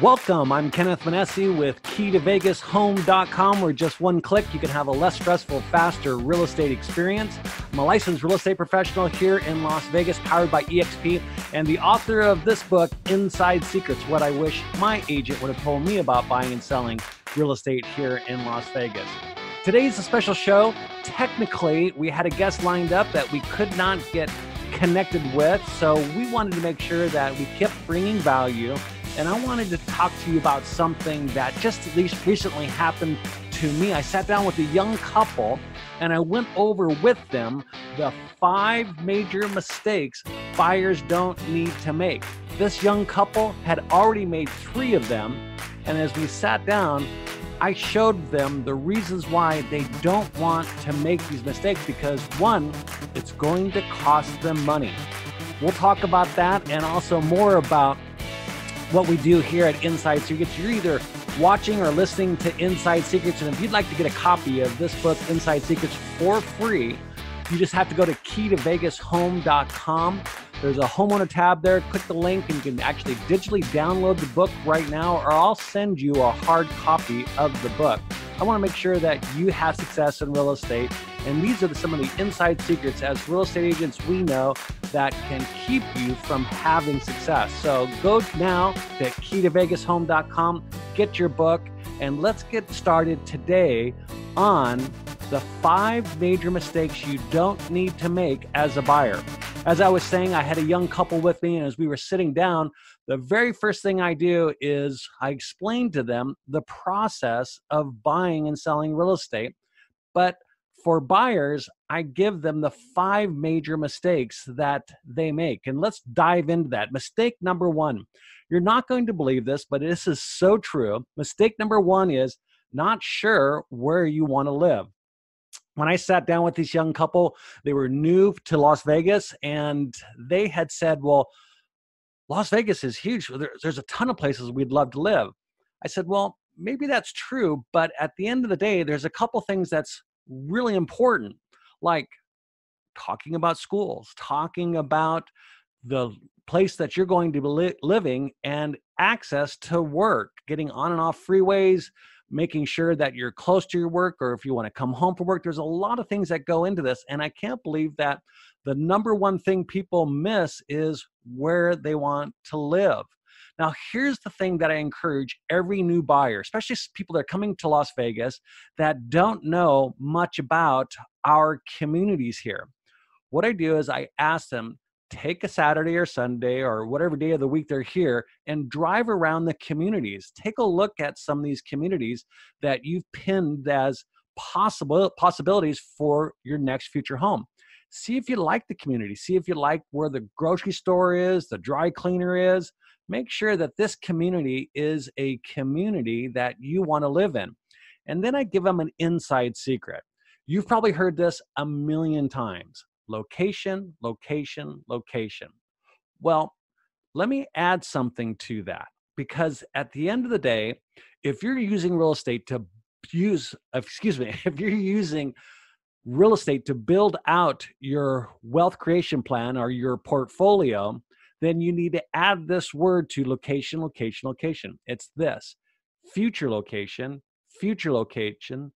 Welcome. I'm Kenneth Manesi with KeyToVegasHome.com, where just one click you can have a less stressful, faster real estate experience. I'm a licensed real estate professional here in Las Vegas, powered by EXP, and the author of this book, Inside Secrets What I Wish My Agent Would Have Told Me About Buying and Selling Real Estate here in Las Vegas. Today's a special show. Technically, we had a guest lined up that we could not get connected with, so we wanted to make sure that we kept bringing value and I wanted to talk to you about something that just at least recently happened to me. I sat down with a young couple and I went over with them the five major mistakes buyers don't need to make. This young couple had already made three of them, and as we sat down, I showed them the reasons why they don't want to make these mistakes because one, it's going to cost them money. We'll talk about that and also more about what we do here at Inside Secrets. You're either watching or listening to Inside Secrets. And if you'd like to get a copy of this book, Inside Secrets, for free, you just have to go to keytovegashome.com. There's a homeowner tab there. Click the link and you can actually digitally download the book right now, or I'll send you a hard copy of the book. I want to make sure that you have success in real estate. And these are some of the inside secrets as real estate agents we know that can keep you from having success. So go now to keytovegashome.com, get your book, and let's get started today on the five major mistakes you don't need to make as a buyer. As I was saying, I had a young couple with me, and as we were sitting down, the very first thing I do is I explain to them the process of buying and selling real estate. But for buyers, I give them the five major mistakes that they make. And let's dive into that. Mistake number one you're not going to believe this, but this is so true. Mistake number one is not sure where you want to live. When I sat down with this young couple, they were new to Las Vegas and they had said, Well, Las Vegas is huge. there's a ton of places we'd love to live. I said, well, maybe that's true, but at the end of the day, there's a couple things that's really important, like talking about schools, talking about the place that you're going to be li- living and access to work, getting on and off freeways, making sure that you're close to your work, or if you want to come home from work. There's a lot of things that go into this. And I can't believe that the number one thing people miss is where they want to live. Now, here's the thing that I encourage every new buyer, especially people that are coming to Las Vegas that don't know much about our communities here. What I do is I ask them, take a Saturday or Sunday or whatever day of the week they're here and drive around the communities. Take a look at some of these communities that you've pinned as possible possibilities for your next future home. See if you like the community. See if you like where the grocery store is the dry cleaner is. Make sure that this community is a community that you want to live in. And then i give them an inside secret. You've probably heard this a million times location location location well let me add something to that because at the end of the day if you're using real estate to use excuse me if you're using real estate to build out your wealth creation plan or your portfolio, then you need to add this word to location, location, location. It's this future location, future location,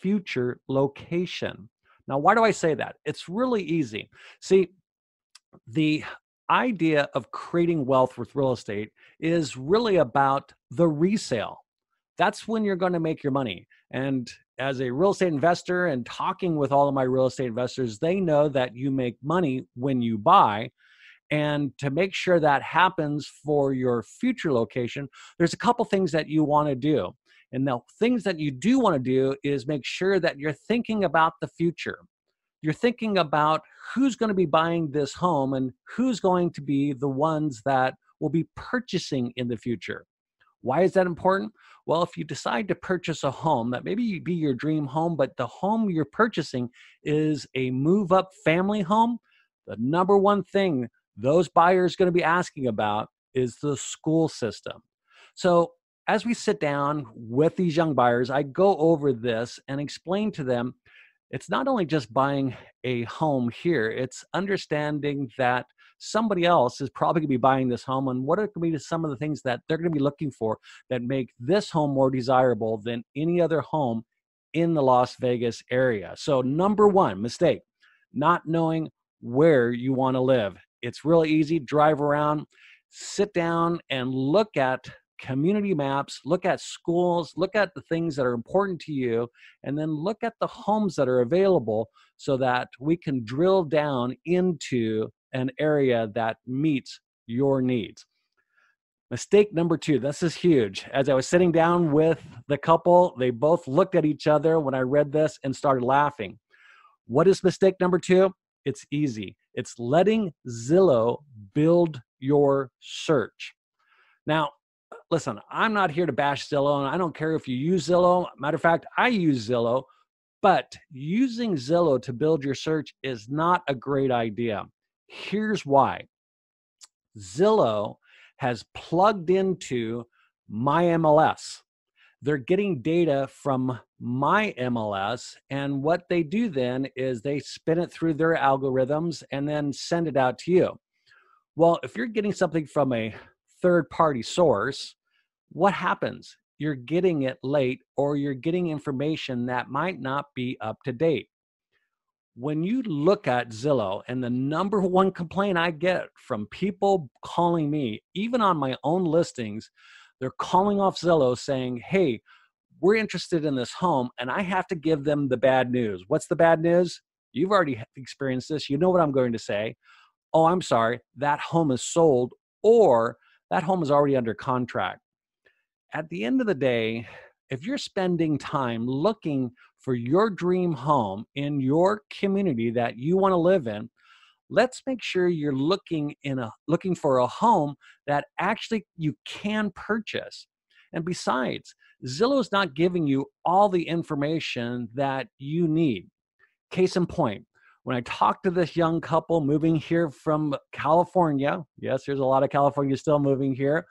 future location. Now, why do I say that? It's really easy. See, the idea of creating wealth with real estate is really about the resale. That's when you're going to make your money. And as a real estate investor and talking with all of my real estate investors, they know that you make money when you buy. And to make sure that happens for your future location, there's a couple things that you want to do. And the things that you do want to do is make sure that you're thinking about the future. You're thinking about who's going to be buying this home and who's going to be the ones that will be purchasing in the future. Why is that important? Well, if you decide to purchase a home that maybe be your dream home, but the home you're purchasing is a move up family home, the number one thing those buyers going to be asking about is the school system. So, as we sit down with these young buyers, I go over this and explain to them it's not only just buying a home here, it's understanding that somebody else is probably going to be buying this home and what are going to be some of the things that they're going to be looking for that make this home more desirable than any other home in the Las Vegas area. So, number one mistake not knowing where you want to live. It's really easy. Drive around, sit down, and look at community maps, look at schools, look at the things that are important to you, and then look at the homes that are available so that we can drill down into an area that meets your needs. Mistake number two, this is huge. As I was sitting down with the couple, they both looked at each other when I read this and started laughing. What is mistake number two? It's easy. It's letting Zillow build your search. Now, listen, I'm not here to bash Zillow, and I don't care if you use Zillow. Matter of fact, I use Zillow, but using Zillow to build your search is not a great idea. Here's why Zillow has plugged into my MLS. They're getting data from my MLS, and what they do then is they spin it through their algorithms and then send it out to you. Well, if you're getting something from a third party source, what happens? You're getting it late or you're getting information that might not be up to date. When you look at Zillow, and the number one complaint I get from people calling me, even on my own listings, they're calling off Zillow saying, Hey, we're interested in this home, and I have to give them the bad news. What's the bad news? You've already experienced this. You know what I'm going to say. Oh, I'm sorry, that home is sold, or that home is already under contract at the end of the day, if you're spending time looking for your dream home in your community that you want to live in, let's make sure you're looking in a looking for a home that actually you can purchase. And besides, Zillow is not giving you all the information that you need. Case in point, when I talked to this young couple moving here from California, yes, there's a lot of California still moving here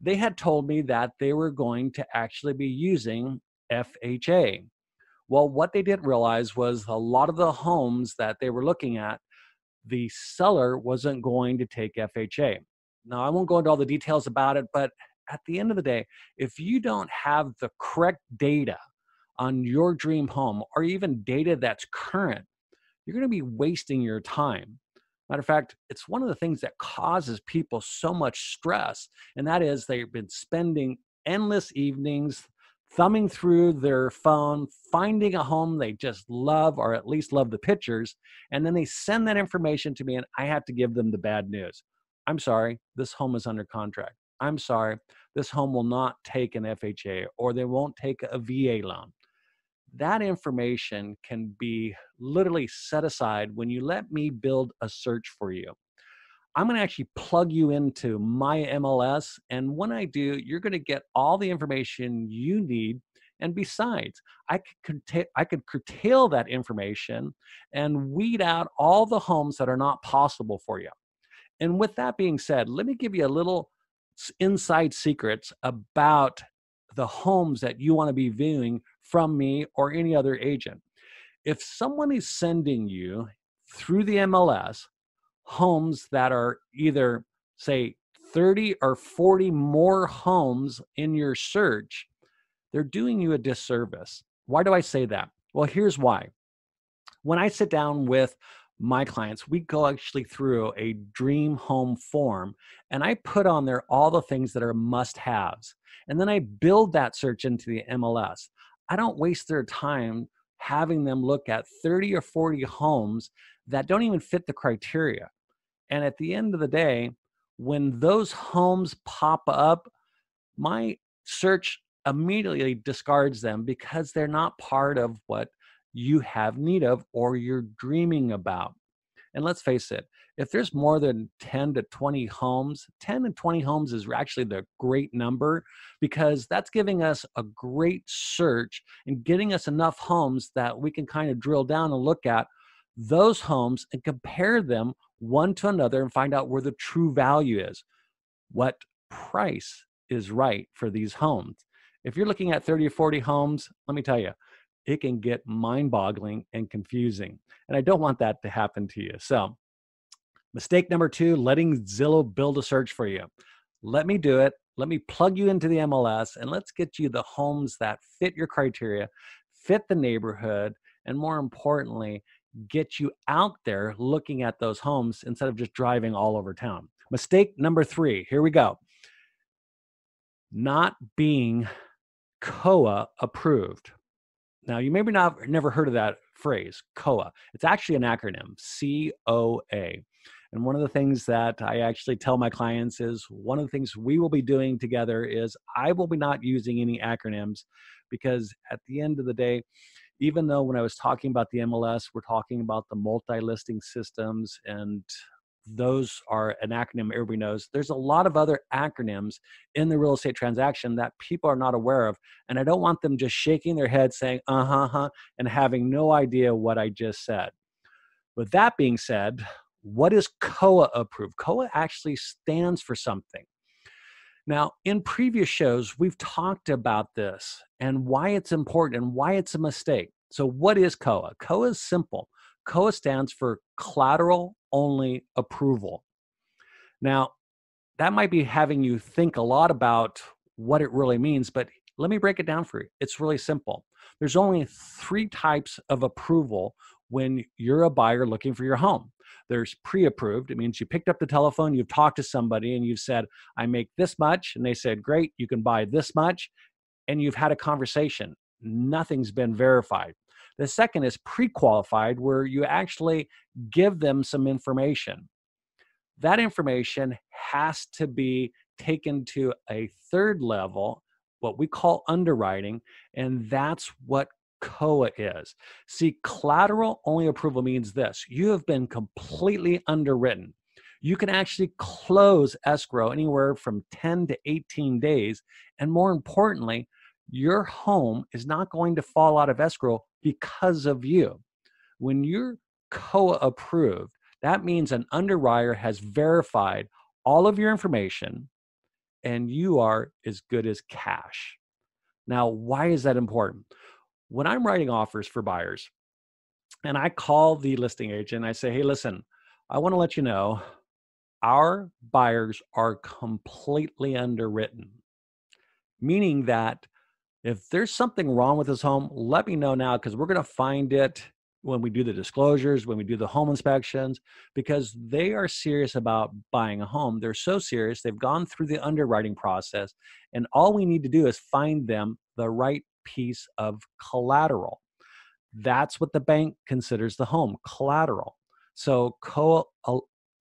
they had told me that they were going to actually be using FHA. Well, what they didn't realize was a lot of the homes that they were looking at, the seller wasn't going to take FHA. Now, I won't go into all the details about it, but at the end of the day, if you don't have the correct data on your dream home or even data that's current, you're going to be wasting your time. Matter of fact, it's one of the things that causes people so much stress, and that is they've been spending endless evenings thumbing through their phone, finding a home they just love, or at least love the pictures, and then they send that information to me, and I have to give them the bad news. I'm sorry, this home is under contract. I'm sorry, this home will not take an FHA, or they won't take a VA loan that information can be literally set aside when you let me build a search for you. I'm going to actually plug you into my MLS. And when I do, you're going to get all the information you need. And besides, I could, I could curtail that information and weed out all the homes that are not possible for you. And with that being said, let me give you a little inside secrets about the homes that you want to be viewing from me or any other agent. If someone is sending you through the MLS homes that are either, say, 30 or 40 more homes in your search, they're doing you a disservice. Why do I say that? Well, here's why. When I sit down with my clients, we go actually through a dream home form and I put on there all the things that are must haves. And then I build that search into the MLS. I don't waste their time having them look at 30 or 40 homes that don't even fit the criteria. And at the end of the day, when those homes pop up, my search immediately discards them because they're not part of what you have need of or you're dreaming about. And let's face it, if there's more than 10 to 20 homes, 10 to 20 homes is actually the great number because that's giving us a great search and getting us enough homes that we can kind of drill down and look at those homes and compare them one to another and find out where the true value is. What price is right for these homes? If you're looking at 30 or 40 homes, let me tell you, it can get mind boggling and confusing. And I don't want that to happen to you. So, Mistake number two letting Zillow build a search for you. Let me do it. Let me plug you into the MLS and let's get you the homes that fit your criteria, fit the neighborhood, and more importantly, get you out there looking at those homes instead of just driving all over town. Mistake number three here we go. Not being COA approved. Now, you maybe not never heard of that phrase, COA. It's actually an acronym, C O A. And one of the things that I actually tell my clients is one of the things we will be doing together is I will be not using any acronyms because at the end of the day, even though when I was talking about the MLS, we're talking about the multi listing systems and those are an acronym everybody knows. There's a lot of other acronyms in the real estate transaction that people are not aware of. And I don't want them just shaking their head saying, uh huh, huh, and having no idea what I just said. With that being said, what is COA approved? COA actually stands for something. Now, in previous shows, we've talked about this and why it's important and why it's a mistake. So, what is COA? COA is simple. COA stands for collateral only approval. Now, that might be having you think a lot about what it really means, but let me break it down for you. It's really simple. There's only three types of approval when you're a buyer looking for your home. There's pre approved. It means you picked up the telephone, you've talked to somebody, and you've said, I make this much. And they said, Great, you can buy this much. And you've had a conversation. Nothing's been verified. The second is pre qualified, where you actually give them some information. That information has to be taken to a third level, what we call underwriting, and that's what COA is. See, collateral only approval means this you have been completely underwritten. You can actually close escrow anywhere from 10 to 18 days. And more importantly, your home is not going to fall out of escrow because of you. When you're COA approved, that means an underwriter has verified all of your information and you are as good as cash. Now, why is that important? when I'm writing offers for buyers and I call the listing agent, I say, hey, listen, I want to let you know our buyers are completely underwritten, meaning that if there's something wrong with this home, let me know now because we're going to find it when we do the disclosures, when we do the home inspections, because they are serious about buying a home. They're so serious, they've gone through the underwriting process, and all we need to do is find them the right piece of collateral. That's what the bank considers the home collateral. So COA,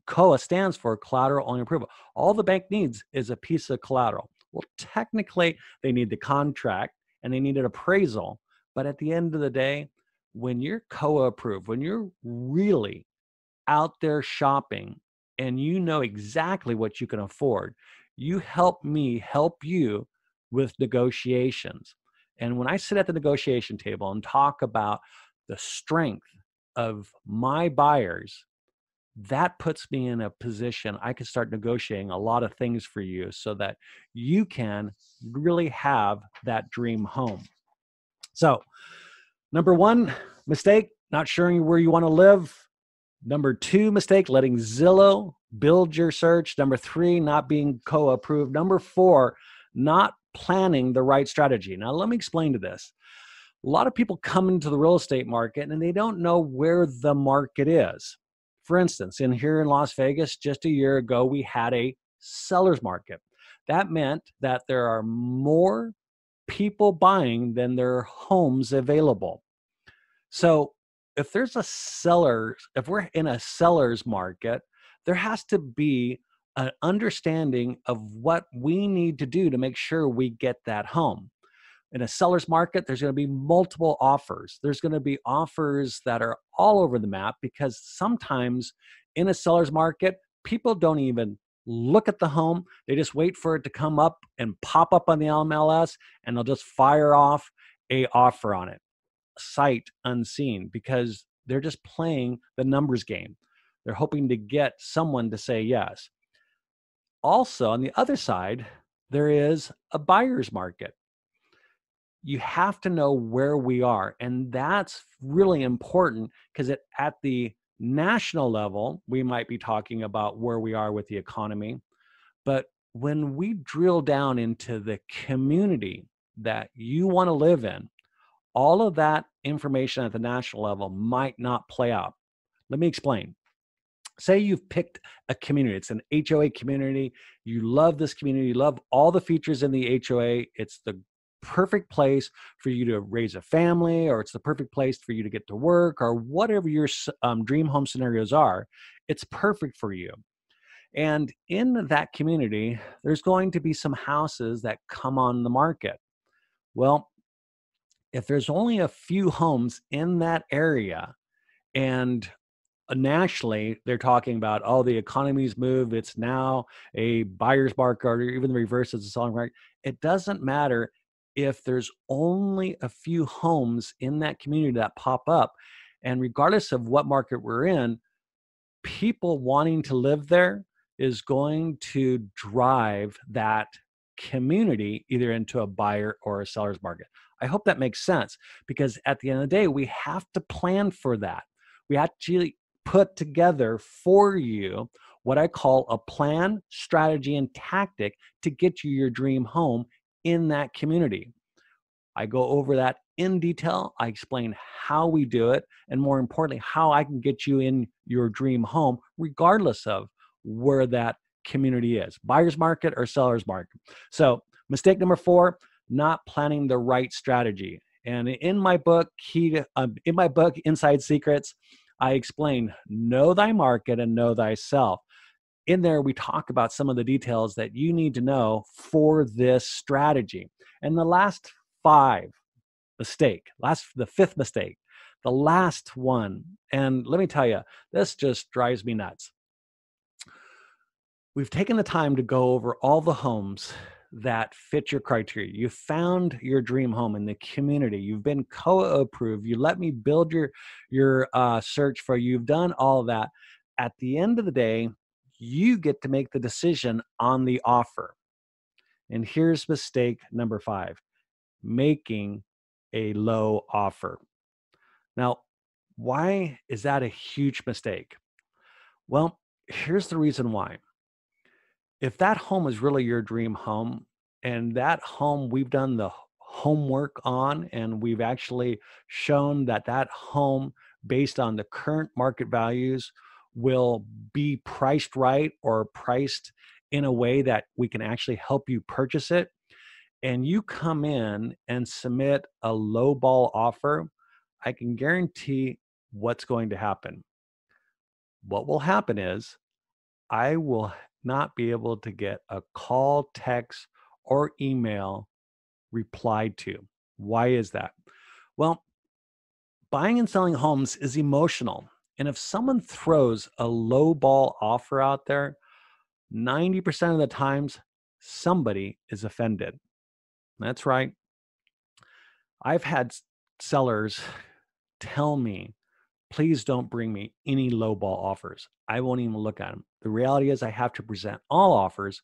COA stands for collateral only approval. All the bank needs is a piece of collateral. Well, technically, they need the contract and they need an appraisal. But at the end of the day, when you're COA approved, when you're really out there shopping and you know exactly what you can afford, you help me help you with negotiations. And when I sit at the negotiation table and talk about the strength of my buyers, that puts me in a position I can start negotiating a lot of things for you so that you can really have that dream home. So, number one mistake, not sharing where you want to live. Number two mistake, letting Zillow build your search. Number three, not being co approved. Number four, not planning the right strategy. Now, let me explain to this. A lot of people come into the real estate market and they don't know where the market is. For instance, in here in Las Vegas, just a year ago, we had a seller's market. That meant that there are more people buying than there are homes available. So, if there's a seller, if we're in a seller's market, there has to be an understanding of what we need to do to make sure we get that home. In a seller's market, there's going to be multiple offers. There's going to be offers that are all over the map because sometimes in a seller's market, people don't even look at the home. They just wait for it to come up and pop up on the MLS and they'll just fire off a offer on it, sight unseen, because they're just playing the numbers game. They're hoping to get someone to say yes also, on the other side, there is a buyer's market. You have to know where we are. And that's really important because at the national level, we might be talking about where we are with the economy. But when we drill down into the community that you want to live in, all of that information at the national level might not play out. Let me explain. Say you've picked a community, it's an HOA community. You love this community, you love all the features in the HOA. It's the perfect place for you to raise a family, or it's the perfect place for you to get to work, or whatever your um, dream home scenarios are. It's perfect for you. And in that community, there's going to be some houses that come on the market. Well, if there's only a few homes in that area and uh, nationally they're talking about oh the economy's moved it's now a buyer's market or even the reverse is a selling market it doesn't matter if there's only a few homes in that community that pop up and regardless of what market we're in people wanting to live there is going to drive that community either into a buyer or a seller's market. I hope that makes sense because at the end of the day, we have to plan for that. We actually put together for you what I call a plan, strategy, and tactic to get you your dream home in that community. I go over that in detail. I explain how we do it, and more importantly, how I can get you in your dream home, regardless of where that community is buyer's market or seller's market. So, mistake number four not planning the right strategy. And in my book, key to, um, in my book, Inside Secrets, I explain know thy market and know thyself. In there, we talk about some of the details that you need to know for this strategy. And the last five mistake, last the fifth mistake, the last one, and let me tell you, this just drives me nuts. We've taken the time to go over all the homes that fit your criteria. You found your dream home in the community. You've been co-approved. You let me build your your uh, search for you. You've done all that. At the end of the day, you get to make the decision on the offer. And here's mistake number five: making a low offer. Now, why is that a huge mistake? Well, here's the reason why if that home is really your dream home and that home we've done the homework on and we've actually shown that that home based on the current market values will be priced right or priced in a way that we can actually help you purchase it and you come in and submit a low ball offer i can guarantee what's going to happen what will happen is i will not be able to get a call, text, or email replied to. Why is that? Well, buying and selling homes is emotional. And if someone throws a low ball offer out there, 90% of the times somebody is offended. That's right. I've had sellers tell me please don't bring me any lowball offers. I won't even look at them. The reality is, I have to present all offers,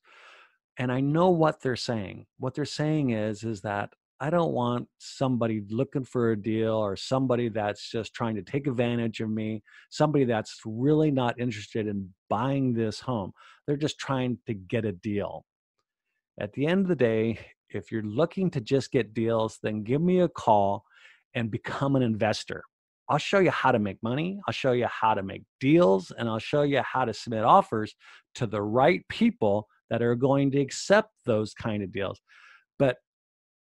and I know what they're saying. What they're saying is, is that I don't want somebody looking for a deal or somebody that's just trying to take advantage of me, somebody that's really not interested in buying this home. They're just trying to get a deal. At the end of the day, if you're looking to just get deals, then give me a call and become an investor. I'll show you how to make money. I'll show you how to make deals and I'll show you how to submit offers to the right people that are going to accept those kind of deals.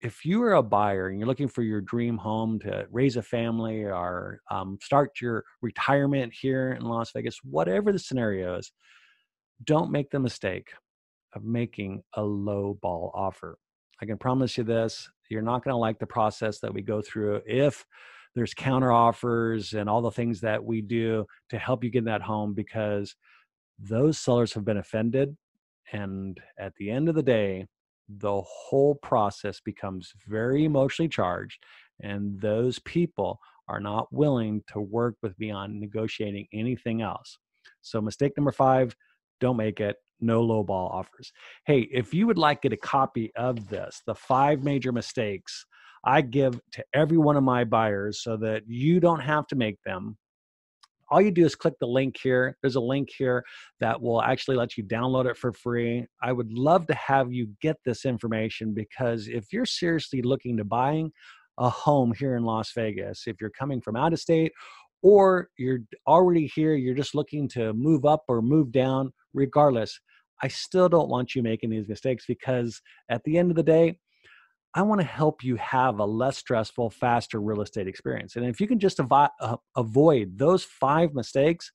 If you are a buyer and you're looking for your dream home to raise a family or um, start your retirement here in Las Vegas, whatever the scenario is, don't make the mistake of making a low ball offer. I can promise you this you're not going to like the process that we go through if there's counter offers and all the things that we do to help you get in that home because those sellers have been offended and at the end of the day the whole process becomes very emotionally charged and those people are not willing to work with me on negotiating anything else so mistake number five don't make it no low ball offers hey if you would like to get a copy of this the five major mistakes I give to every one of my buyers so that you don't have to make them. All you do is click the link here. There's a link here that will actually let you download it for free. I would love to have you get this information because if you're seriously looking to buying a home here in Las Vegas, if you're coming from out of state or you're already here, you're just looking to move up or move down, regardless, I still don't want you making these mistakes because at the end of the day, I want to help you have a less stressful, faster real estate experience. And if you can just uh, avoid those five mistakes,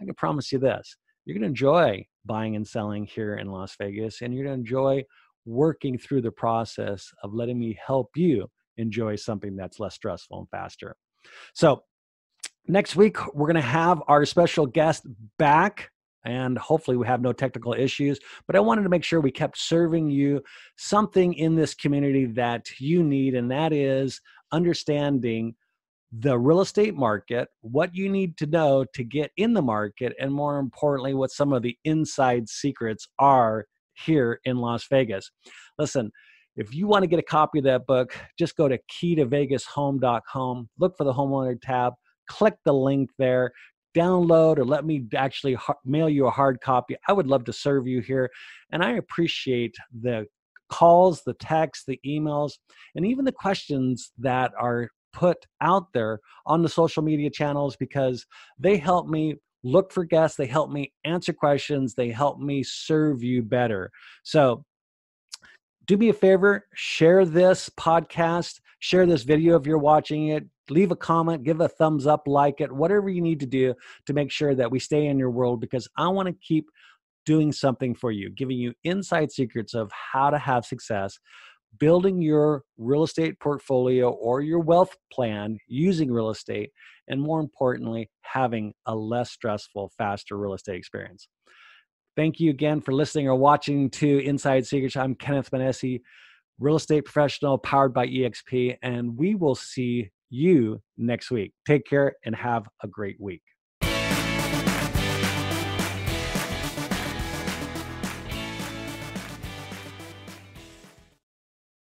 I can promise you this you're going to enjoy buying and selling here in Las Vegas, and you're going to enjoy working through the process of letting me help you enjoy something that's less stressful and faster. So, next week, we're going to have our special guest back and hopefully we have no technical issues. But I wanted to make sure we kept serving you something in this community that you need, and that is understanding the real estate market, what you need to know to get in the market, and more importantly, what some of the inside secrets are here in Las Vegas. Listen, if you want to get a copy of that book, just go to keytovegashome.com, look for the homeowner tab, click the link there download or let me actually mail you a hard copy, I would love to serve you here. And I appreciate the calls, the texts, the emails, and even the questions that are put out there on the social media channels because they help me look for guests, they help me answer questions, they help me serve you better. So, do me a favor, share this podcast, share this video if you're watching it, leave a comment, give a thumbs up, like it, whatever you need to do to make sure that we stay in your world because I want to keep doing something for you, giving you inside secrets of how to have success, building your real estate portfolio or your wealth plan using real estate, and more importantly, having a less stressful, faster real estate experience. Thank you again for listening or watching to Inside Secrets. I'm Kenneth Manessi, real estate professional powered by EXP, and we will see you next week. Take care and have a great week.